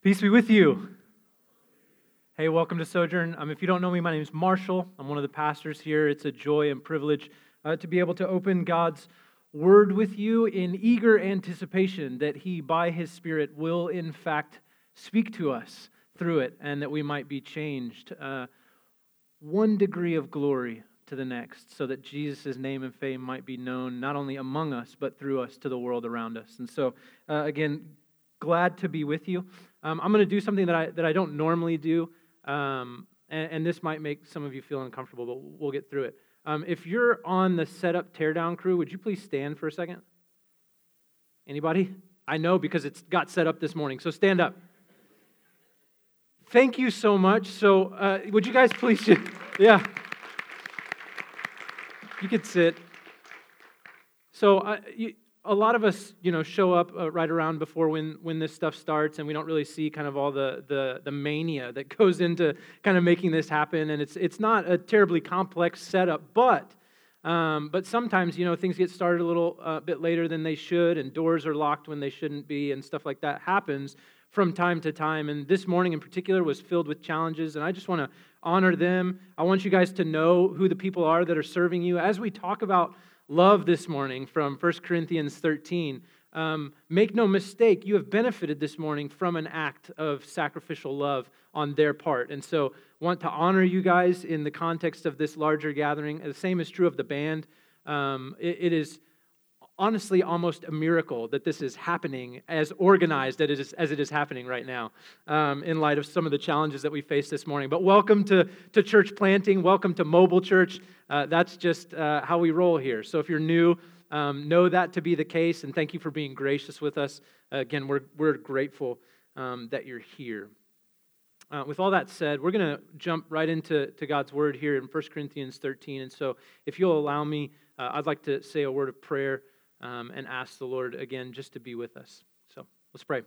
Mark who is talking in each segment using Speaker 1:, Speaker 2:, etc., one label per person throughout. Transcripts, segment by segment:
Speaker 1: Peace be with you. Hey, welcome to Sojourn. Um, if you don't know me, my name is Marshall. I'm one of the pastors here. It's a joy and privilege uh, to be able to open God's word with you in eager anticipation that He, by His Spirit, will in fact speak to us through it and that we might be changed uh, one degree of glory to the next so that Jesus' name and fame might be known not only among us but through us to the world around us. And so, uh, again, glad to be with you. Um, I'm going to do something that I, that I don't normally do, um, and, and, this might make some of you feel uncomfortable, but we'll get through it. Um, if you're on the setup teardown crew, would you please stand for a second? Anybody? I know because it's got set up this morning, so stand up. Thank you so much. So, uh, would you guys please, yeah. You could sit. So, uh, you, a lot of us, you know, show up uh, right around before when when this stuff starts, and we don't really see kind of all the the the mania that goes into kind of making this happen. And it's it's not a terribly complex setup, but um, but sometimes, you know, things get started a little uh, bit later than they should, and doors are locked when they shouldn't be, and stuff like that happens from time to time. And this morning in particular was filled with challenges, and I just want to honor them. I want you guys to know who the people are that are serving you as we talk about love this morning from 1 Corinthians 13. Um, make no mistake, you have benefited this morning from an act of sacrificial love on their part. And so, want to honor you guys in the context of this larger gathering. The same is true of the band. Um, it, it is honestly almost a miracle that this is happening as organized as it is, as it is happening right now um, in light of some of the challenges that we face this morning. But welcome to, to church planting. Welcome to mobile church. Uh, that's just uh, how we roll here. So if you're new, um, know that to be the case, and thank you for being gracious with us. Uh, again, we're, we're grateful um, that you're here. Uh, with all that said, we're going to jump right into to God's word here in 1 Corinthians 13. And so, if you'll allow me, uh, I'd like to say a word of prayer um, and ask the Lord again just to be with us. So let's pray.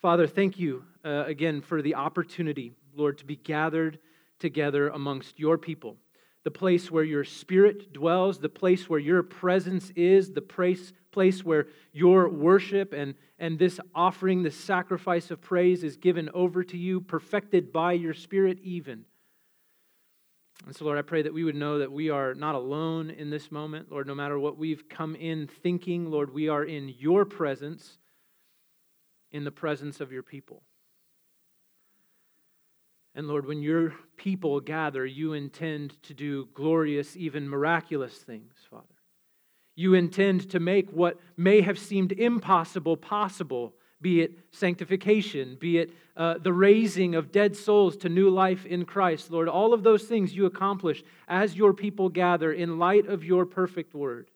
Speaker 1: Father, thank you uh, again for the opportunity, Lord, to be gathered together amongst your people, the place where your spirit dwells, the place where your presence is, the place, place where your worship and, and this offering, this sacrifice of praise is given over to you, perfected by your spirit, even. And so, Lord, I pray that we would know that we are not alone in this moment. Lord, no matter what we've come in thinking, Lord, we are in your presence, in the presence of your people. And Lord, when your people gather, you intend to do glorious, even miraculous things, Father. You intend to make what may have seemed impossible possible be it sanctification, be it uh, the raising of dead souls to new life in Christ. Lord, all of those things you accomplish as your people gather in light of your perfect word.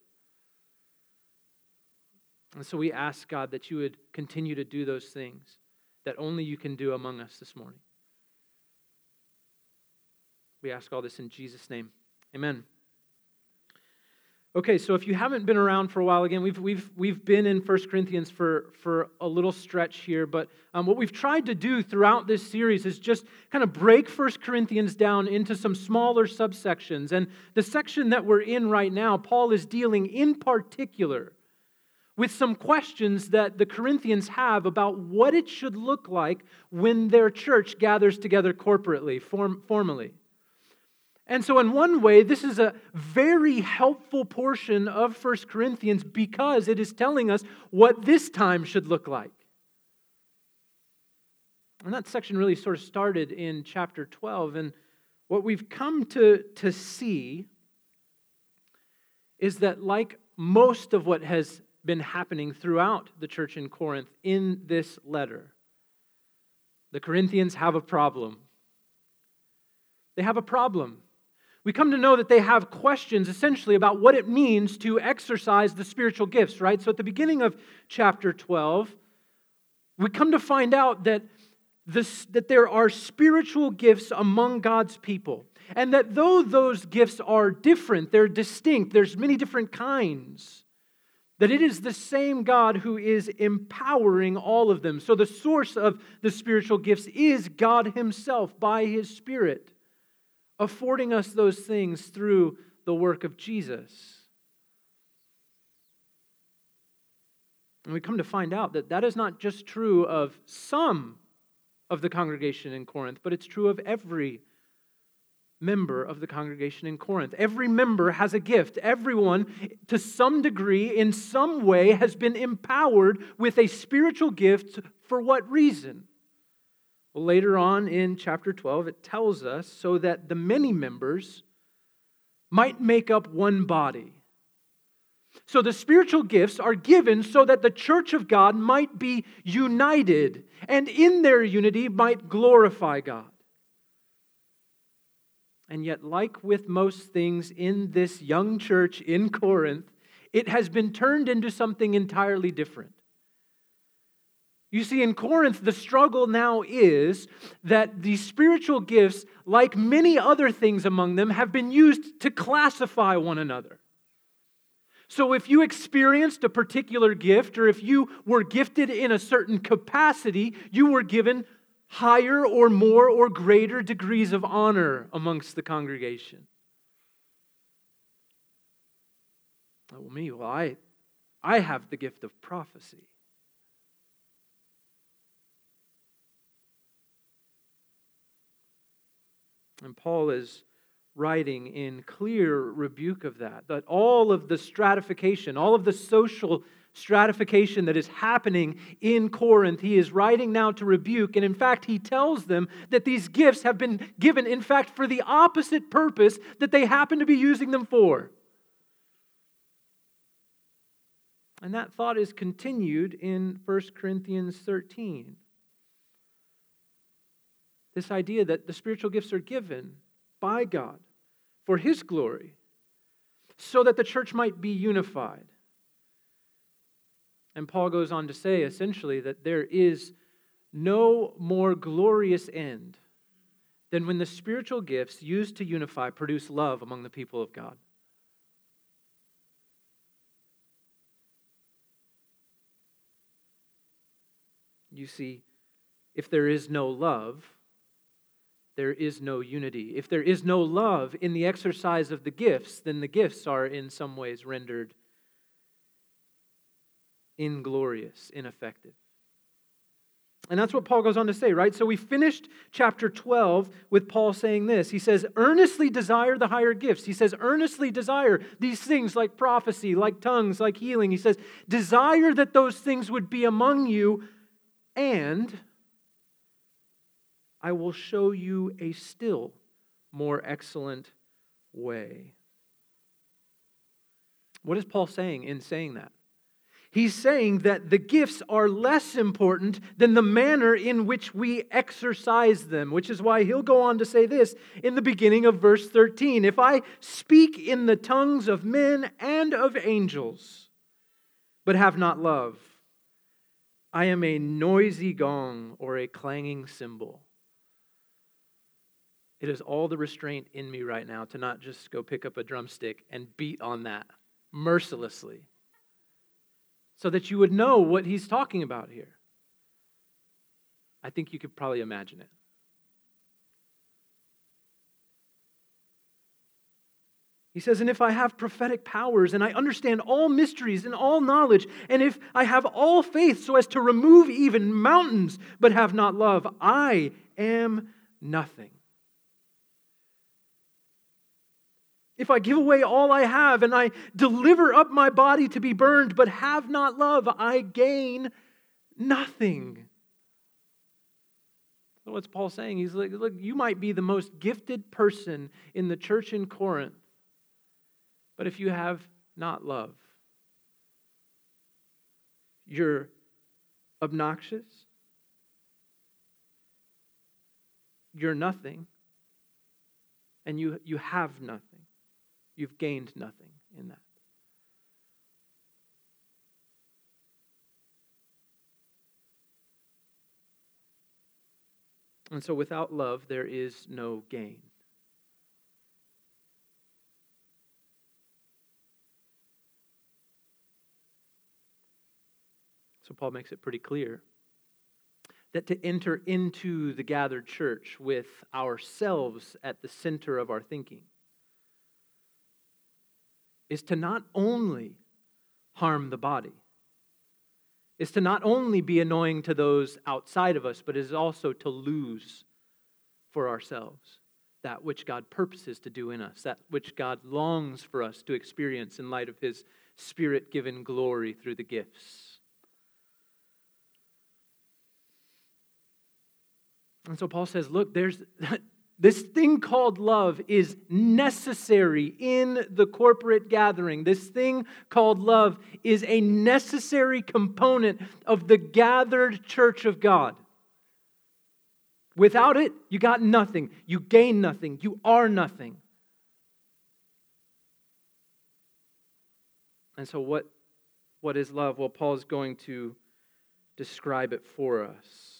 Speaker 1: And so we ask, God, that you would continue to do those things that only you can do among us this morning. We ask all this in Jesus' name. Amen. Okay, so if you haven't been around for a while, again, we've, we've, we've been in 1 Corinthians for, for a little stretch here, but um, what we've tried to do throughout this series is just kind of break 1 Corinthians down into some smaller subsections. And the section that we're in right now, Paul is dealing in particular with some questions that the Corinthians have about what it should look like when their church gathers together corporately, form, formally. And so, in one way, this is a very helpful portion of First Corinthians because it is telling us what this time should look like. And that section really sort of started in chapter 12. And what we've come to, to see is that, like most of what has been happening throughout the church in Corinth in this letter, the Corinthians have a problem. They have a problem we come to know that they have questions essentially about what it means to exercise the spiritual gifts, right? So at the beginning of chapter 12, we come to find out that, this, that there are spiritual gifts among God's people. And that though those gifts are different, they're distinct, there's many different kinds, that it is the same God who is empowering all of them. So the source of the spiritual gifts is God Himself by His Spirit affording us those things through the work of Jesus. And we come to find out that that is not just true of some of the congregation in Corinth, but it's true of every member of the congregation in Corinth. Every member has a gift. Everyone, to some degree, in some way, has been empowered with a spiritual gift. For what reason? Well, later on in chapter 12, it tells us so that the many members might make up one body. So the spiritual gifts are given so that the church of God might be united and in their unity might glorify God. And yet, like with most things in this young church in Corinth, it has been turned into something entirely different. You see, in Corinth, the struggle now is that the spiritual gifts, like many other things among them, have been used to classify one another. So, if you experienced a particular gift or if you were gifted in a certain capacity, you were given higher or more or greater degrees of honor amongst the congregation. Well, me, well, I, I have the gift of prophecy. And Paul is writing in clear rebuke of that, that all of the stratification, all of the social stratification that is happening in Corinth. He is writing now to rebuke, and in fact, he tells them that these gifts have been given, in fact, for the opposite purpose that they happen to be using them for. And that thought is continued in 1 Corinthians 13. This idea that the spiritual gifts are given by God for His glory so that the church might be unified. And Paul goes on to say essentially that there is no more glorious end than when the spiritual gifts used to unify produce love among the people of God. You see, if there is no love, there is no unity. If there is no love in the exercise of the gifts, then the gifts are in some ways rendered inglorious, ineffective. And that's what Paul goes on to say, right? So we finished chapter 12 with Paul saying this. He says, earnestly desire the higher gifts. He says, earnestly desire these things like prophecy, like tongues, like healing. He says, desire that those things would be among you, and I will show you a still more excellent way. What is Paul saying in saying that? He's saying that the gifts are less important than the manner in which we exercise them, which is why he'll go on to say this in the beginning of verse 13 If I speak in the tongues of men and of angels, but have not love, I am a noisy gong or a clanging cymbal. It is all the restraint in me right now to not just go pick up a drumstick and beat on that mercilessly so that you would know what he's talking about here. I think you could probably imagine it. He says, And if I have prophetic powers, and I understand all mysteries and all knowledge, and if I have all faith so as to remove even mountains, but have not love, I am nothing. If I give away all I have and I deliver up my body to be burned, but have not love, I gain nothing. What's Paul saying? He's like, look, you might be the most gifted person in the church in Corinth, but if you have not love, you're obnoxious, you're nothing, and you, you have nothing. You've gained nothing in that. And so without love, there is no gain. So Paul makes it pretty clear that to enter into the gathered church with ourselves at the center of our thinking is to not only harm the body, is to not only be annoying to those outside of us, but is also to lose for ourselves that which God purposes to do in us, that which God longs for us to experience in light of His Spirit given glory through the gifts. And so Paul says, look, there's this thing called love is necessary in the corporate gathering. This thing called love is a necessary component of the gathered church of God. Without it, you got nothing. You gain nothing. You are nothing. And so, what, what is love? Well, Paul is going to describe it for us.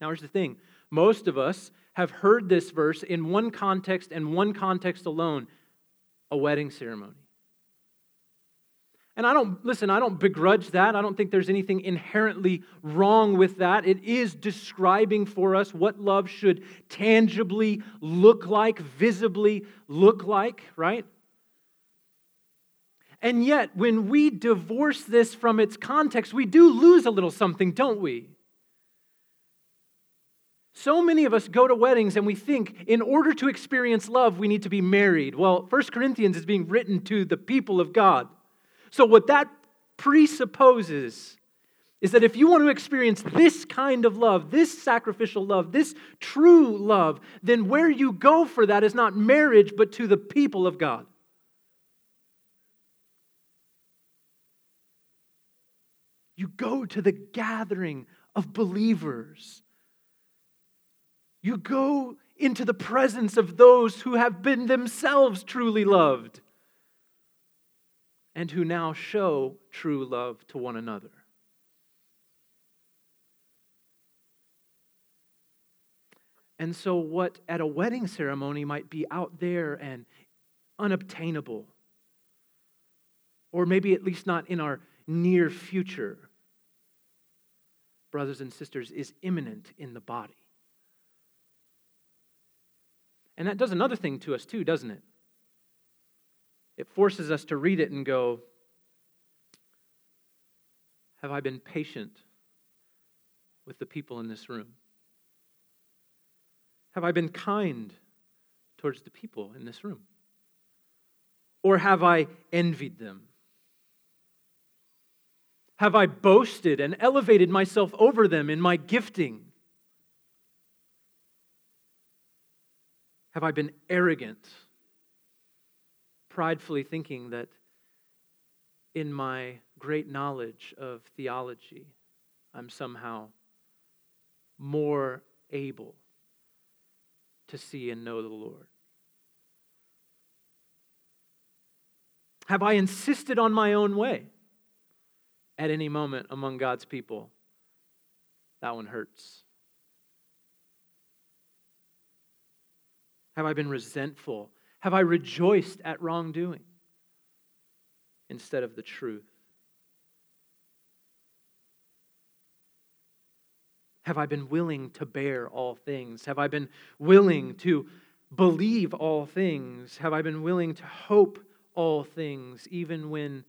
Speaker 1: Now, here's the thing most of us have heard this verse in one context and one context alone a wedding ceremony. And I don't, listen, I don't begrudge that. I don't think there's anything inherently wrong with that. It is describing for us what love should tangibly look like, visibly look like, right? And yet, when we divorce this from its context, we do lose a little something, don't we? So many of us go to weddings and we think in order to experience love, we need to be married. Well, 1 Corinthians is being written to the people of God. So, what that presupposes is that if you want to experience this kind of love, this sacrificial love, this true love, then where you go for that is not marriage, but to the people of God. You go to the gathering of believers you go into the presence of those who have been themselves truly loved and who now show true love to one another. And so, what at a wedding ceremony might be out there and unobtainable, or maybe at least not in our near future, brothers and sisters, is imminent in the body. And that does another thing to us too, doesn't it? It forces us to read it and go, Have I been patient with the people in this room? Have I been kind towards the people in this room? Or have I envied them? Have I boasted and elevated myself over them in my gifting? Have I been arrogant, pridefully thinking that in my great knowledge of theology, I'm somehow more able to see and know the Lord? Have I insisted on my own way at any moment among God's people? That one hurts. Have I been resentful? Have I rejoiced at wrongdoing instead of the truth? Have I been willing to bear all things? Have I been willing to believe all things? Have I been willing to hope all things, even when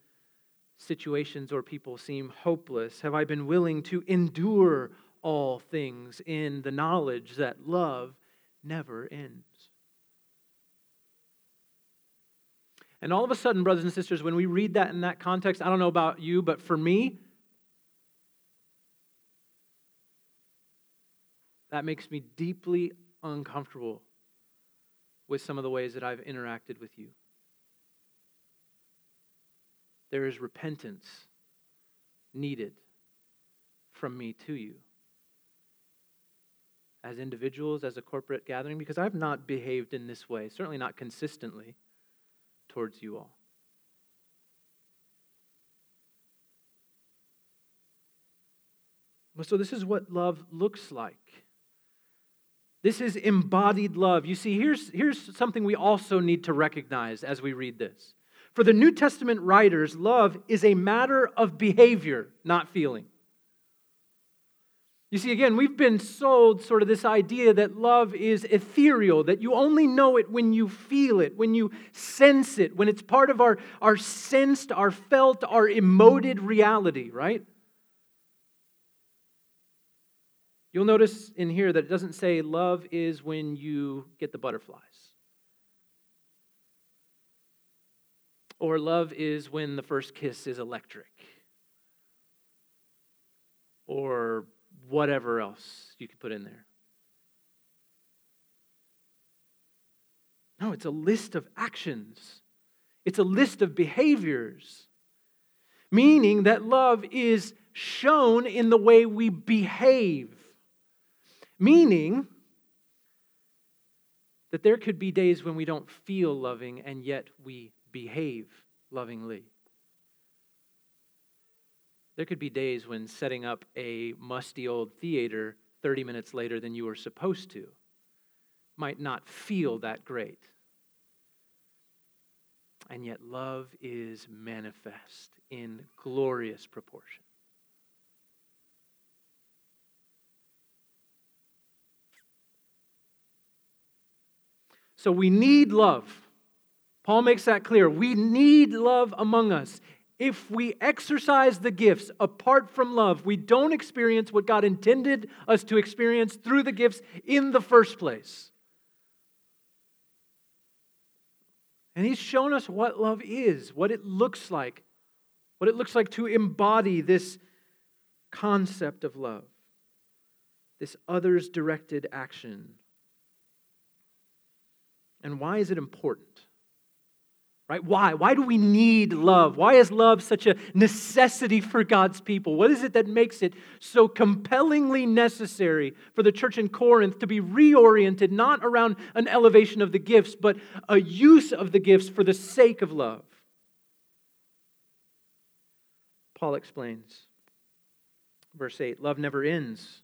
Speaker 1: situations or people seem hopeless? Have I been willing to endure all things in the knowledge that love never ends? And all of a sudden, brothers and sisters, when we read that in that context, I don't know about you, but for me, that makes me deeply uncomfortable with some of the ways that I've interacted with you. There is repentance needed from me to you as individuals, as a corporate gathering, because I've not behaved in this way, certainly not consistently towards you all. So, this is what love looks like. This is embodied love. You see, here's, here's something we also need to recognize as we read this. For the New Testament writers, love is a matter of behavior, not feeling. You see, again, we've been sold sort of this idea that love is ethereal, that you only know it when you feel it, when you sense it, when it's part of our, our sensed, our felt, our emoted reality, right? You'll notice in here that it doesn't say love is when you get the butterflies. Or love is when the first kiss is electric. Or whatever else you could put in there. No, it's a list of actions, it's a list of behaviors, meaning that love is shown in the way we behave. Meaning that there could be days when we don't feel loving and yet we behave lovingly. There could be days when setting up a musty old theater 30 minutes later than you were supposed to might not feel that great. And yet, love is manifest in glorious proportion. So, we need love. Paul makes that clear. We need love among us. If we exercise the gifts apart from love, we don't experience what God intended us to experience through the gifts in the first place. And He's shown us what love is, what it looks like, what it looks like to embody this concept of love, this others directed action. And why is it important? Right? Why? Why do we need love? Why is love such a necessity for God's people? What is it that makes it so compellingly necessary for the church in Corinth to be reoriented not around an elevation of the gifts, but a use of the gifts for the sake of love? Paul explains. Verse 8 Love never ends.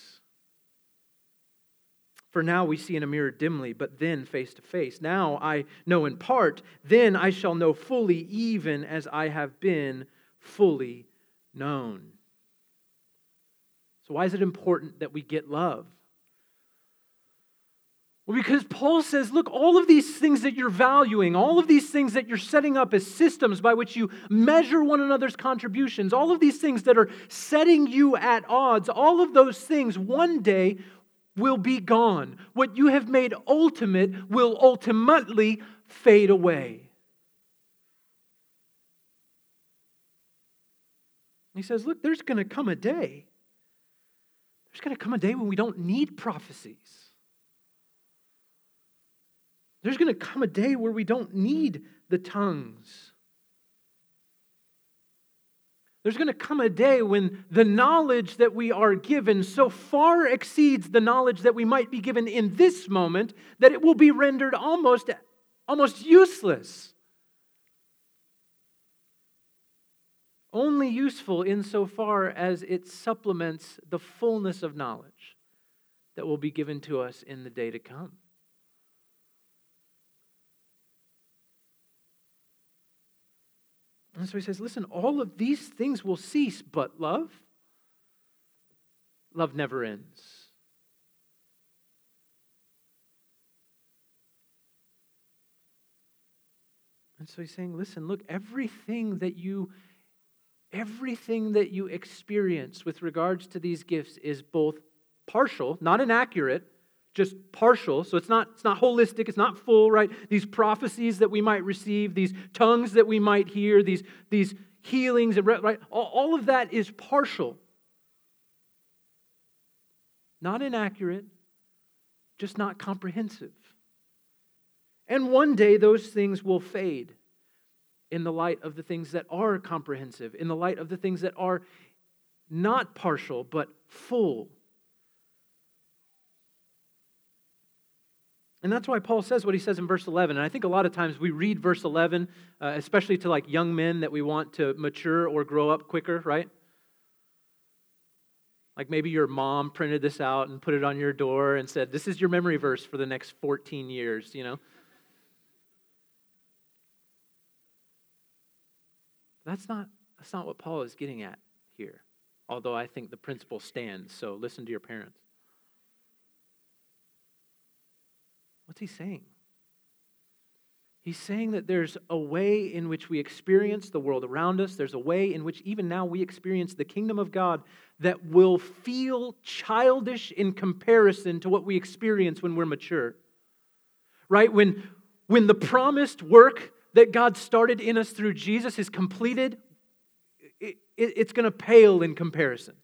Speaker 1: For now we see in a mirror dimly, but then face to face. Now I know in part, then I shall know fully, even as I have been fully known. So, why is it important that we get love? Well, because Paul says, look, all of these things that you're valuing, all of these things that you're setting up as systems by which you measure one another's contributions, all of these things that are setting you at odds, all of those things one day will be gone. What you have made ultimate will ultimately fade away. He says, Look, there's going to come a day. There's going to come a day when we don't need prophecies. There's going to come a day where we don't need the tongues. There's going to come a day when the knowledge that we are given so far exceeds the knowledge that we might be given in this moment that it will be rendered almost, almost useless. Only useful insofar as it supplements the fullness of knowledge that will be given to us in the day to come. And so he says, listen, all of these things will cease, but love, love never ends. And so he's saying, listen, look, everything that you everything that you experience with regards to these gifts is both partial, not inaccurate, just partial. So it's not, it's not holistic, it's not full, right? These prophecies that we might receive, these tongues that we might hear, these, these healings, right? All, all of that is partial. Not inaccurate, just not comprehensive. And one day those things will fade in the light of the things that are comprehensive, in the light of the things that are not partial, but full. And that's why Paul says what he says in verse 11. And I think a lot of times we read verse 11, uh, especially to like young men that we want to mature or grow up quicker, right? Like maybe your mom printed this out and put it on your door and said, This is your memory verse for the next 14 years, you know? That's not, that's not what Paul is getting at here, although I think the principle stands. So listen to your parents. What's he saying? He's saying that there's a way in which we experience the world around us. There's a way in which even now we experience the kingdom of God that will feel childish in comparison to what we experience when we're mature. Right? When, when the promised work that God started in us through Jesus is completed, it, it, it's going to pale in comparison.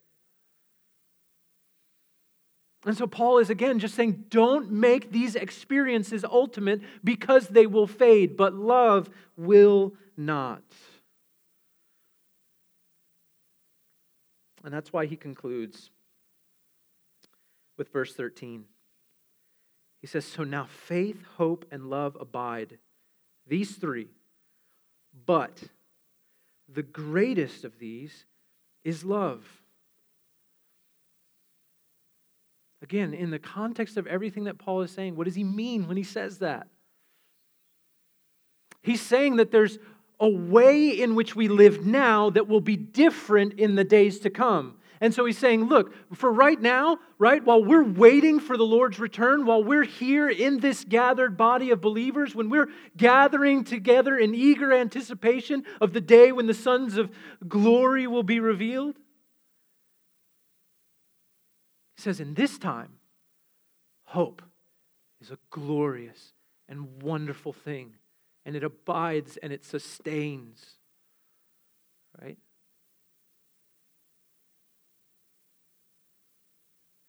Speaker 1: And so Paul is again just saying, don't make these experiences ultimate because they will fade, but love will not. And that's why he concludes with verse 13. He says, So now faith, hope, and love abide these three. But the greatest of these is love. Again, in the context of everything that Paul is saying, what does he mean when he says that? He's saying that there's a way in which we live now that will be different in the days to come. And so he's saying, look, for right now, right, while we're waiting for the Lord's return, while we're here in this gathered body of believers, when we're gathering together in eager anticipation of the day when the sons of glory will be revealed, he says, in this time, hope is a glorious and wonderful thing, and it abides and it sustains, right?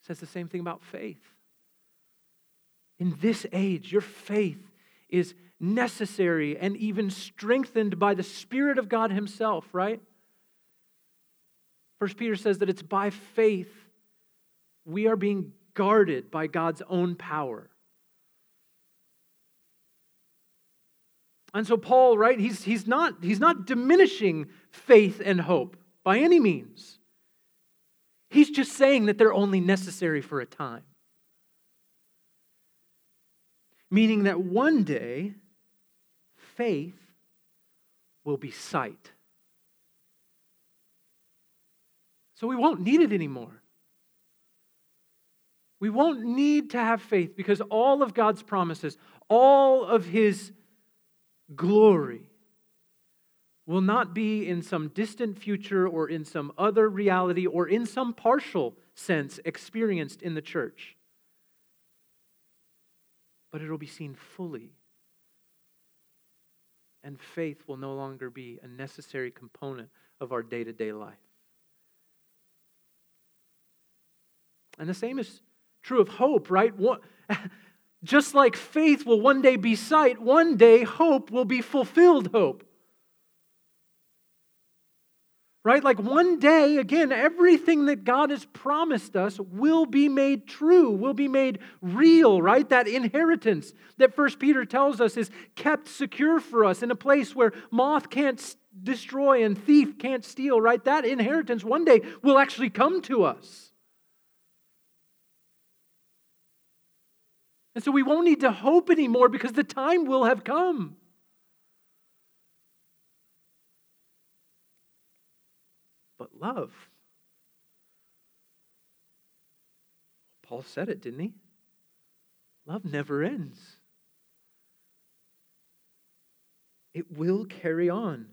Speaker 1: says the same thing about faith. In this age, your faith is necessary and even strengthened by the Spirit of God Himself, right? First Peter says that it's by faith we are being guarded by God's own power. And so Paul, right, he's, he's, not, he's not diminishing faith and hope by any means. He's just saying that they're only necessary for a time. Meaning that one day, faith will be sight. So we won't need it anymore. We won't need to have faith because all of God's promises, all of His glory, will not be in some distant future or in some other reality or in some partial sense experienced in the church, but it'll be seen fully. And faith will no longer be a necessary component of our day to day life. And the same is true of hope, right? Just like faith will one day be sight, one day hope will be fulfilled hope right? Like one day, again, everything that God has promised us will be made true, will be made real, right? That inheritance that First Peter tells us is kept secure for us in a place where moth can't destroy and thief can't steal, right? That inheritance one day will actually come to us. And so we won't need to hope anymore because the time will have come. but love. Paul said it, didn't he? Love never ends. It will carry on.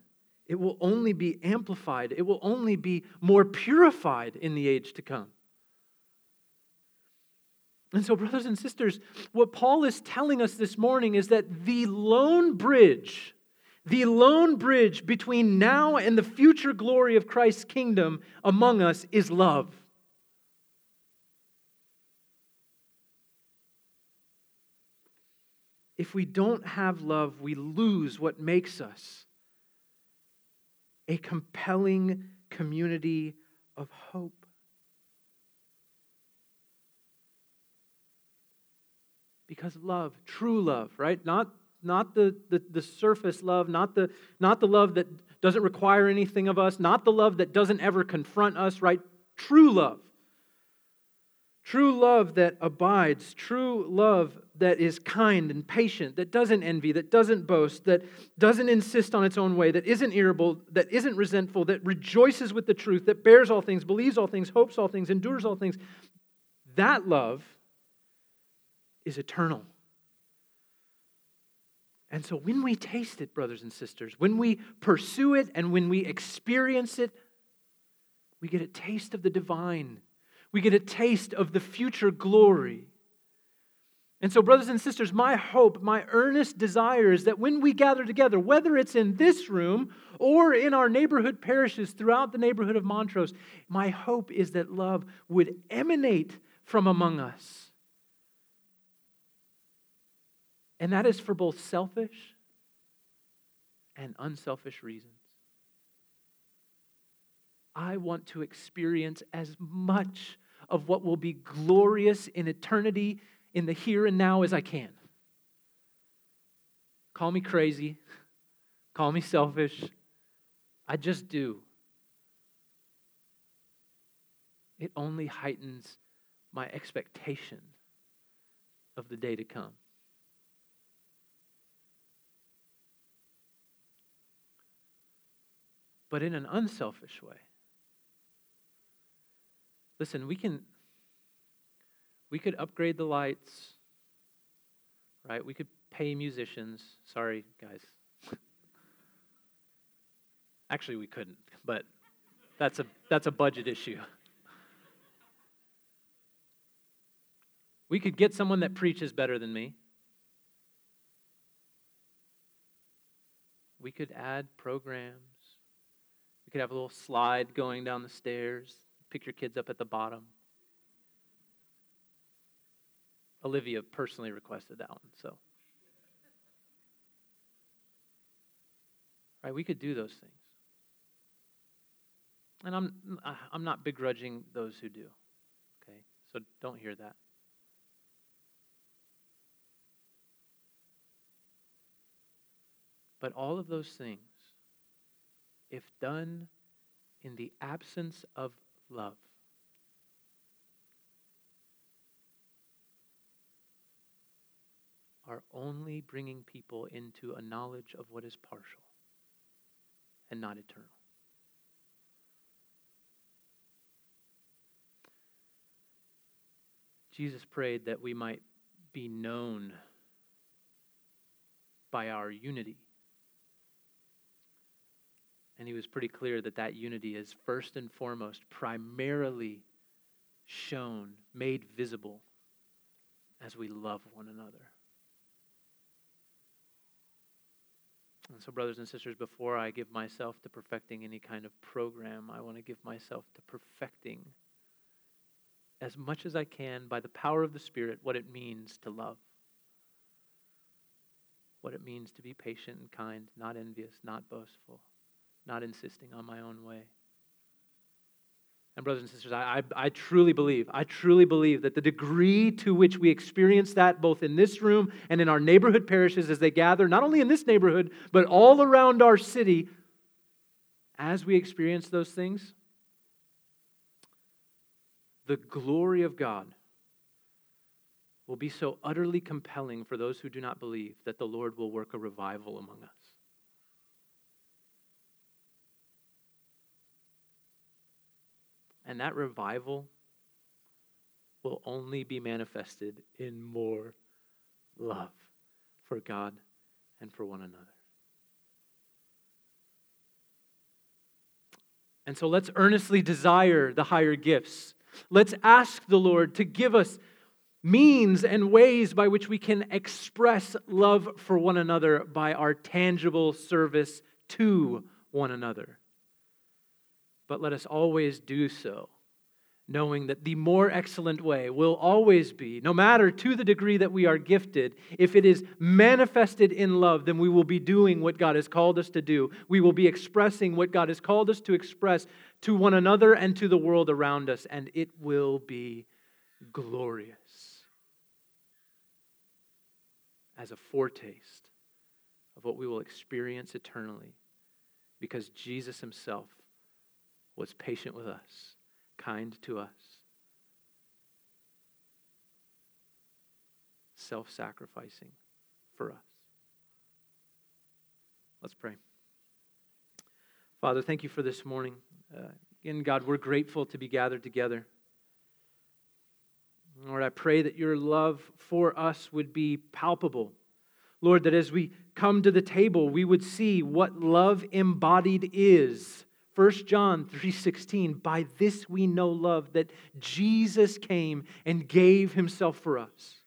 Speaker 1: It will only be amplified. It will only be more purified in the age to come. And so, brothers and sisters, what Paul is telling us this morning is that the lone bridge the lone bridge between now and the future glory of Christ's kingdom among us is love. if we don't have love, we lose what makes us a compelling community of hope. Because love, true love, right? Not, not the, the, the surface love, not the, not the love that doesn't require anything of us, not the love that doesn't ever confront us, right? True love. True love that abides, true love that is kind and patient, that doesn't envy, that doesn't boast, that doesn't insist on its own way, that isn't irritable, that isn't resentful, that rejoices with the truth, that bears all things, believes all things, hopes all things, endures all things. That love is eternal. And so when we taste it, brothers and sisters, when we pursue it and when we experience it, we get a taste of the divine we get a taste of the future glory. And so, brothers and sisters, my hope, my earnest desire is that when we gather together, whether it's in this room or in our neighborhood parishes throughout the neighborhood of Montrose, my hope is that love would emanate from among us. And that is for both selfish and unselfish reasons. I want to experience as much of what will be glorious in eternity in the here and now as I can. Call me crazy, call me selfish. I just do. It only heightens my expectation of the day to come. But in an unselfish way. Listen, we can we could upgrade the lights, right? We could pay musicians. Sorry, guys. Actually, we couldn't, but that's a that's a budget issue. We could get someone that preaches better than me. We could add programs. Could have a little slide going down the stairs pick your kids up at the bottom. Olivia personally requested that one, so. Right, we could do those things. And I'm I'm not begrudging those who do. Okay? So don't hear that. But all of those things, if done in the absence of love. Are only bringing people into a knowledge of what is partial and not eternal. Jesus prayed that we might be known by our unity and he was pretty clear that that unity is first and foremost, primarily shown, made visible as we love one another. And so, brothers and sisters, before I give myself to perfecting any kind of program, I want to give myself to perfecting as much as I can by the power of the Spirit what it means to love. What it means to be patient and kind, not envious, not boastful not insisting on my own way. And, brothers and sisters, I, I, I, truly believe, I truly believe that the degree to which we experience that both in this room and in our neighborhood parishes as they gather, not only in this neighborhood, but all around our city, as we experience those things, the glory of God will be so utterly compelling for those who do not believe that the Lord will work a revival among us. And that revival will only be manifested in more love for God and for one another. And so let's earnestly desire the higher gifts. Let's ask the Lord to give us means and ways by which we can express love for one another by our tangible service to one another but let us always do so knowing that the more excellent way will always be, no matter to the degree that we are gifted, if it is manifested in love, then we will be doing what God has called us to do. We will be expressing what God has called us to express to one another and to the world around us, and it will be glorious as a foretaste of what we will experience eternally because Jesus himself was patient with us kind to us, self sacrificing for us. Let's pray. Father, thank you for this morning. Uh, again, God, we're grateful to be gathered together. Lord, I pray that your love for us would be palpable. Lord, that as we come to the table, we would see what love embodied is 1 John 3:16 By this we know love that Jesus came and gave himself for us.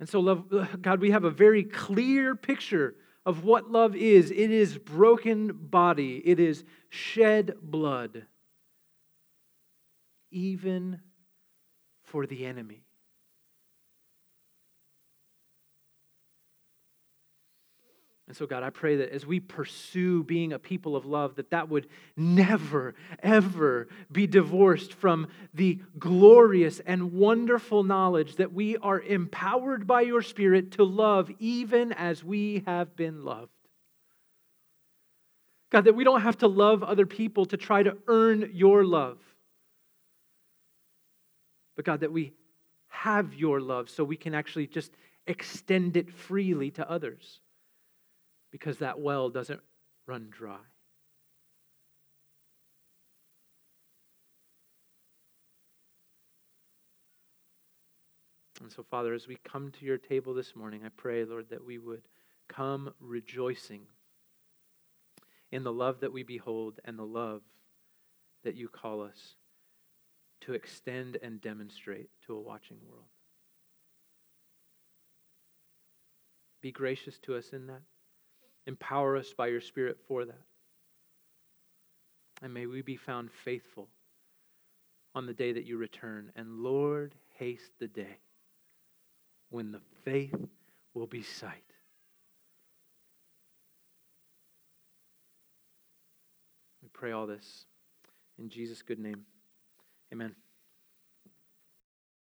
Speaker 1: And so love God we have a very clear picture of what love is. It is broken body, it is shed blood even for the enemy. And so, God, I pray that as we pursue being a people of love, that that would never, ever be divorced from the glorious and wonderful knowledge that we are empowered by your Spirit to love even as we have been loved. God, that we don't have to love other people to try to earn your love. But God, that we have your love so we can actually just extend it freely to others because that well doesn't run dry. And so, Father, as we come to your table this morning, I pray, Lord, that we would come rejoicing in the love that we behold and the love that you call us to extend and demonstrate to a watching world. Be gracious to us in that. Empower us by your Spirit for that. And may we be found faithful on the day that you return. And Lord, haste the day when the faith will be sight. We pray all this in Jesus' good name. Amen.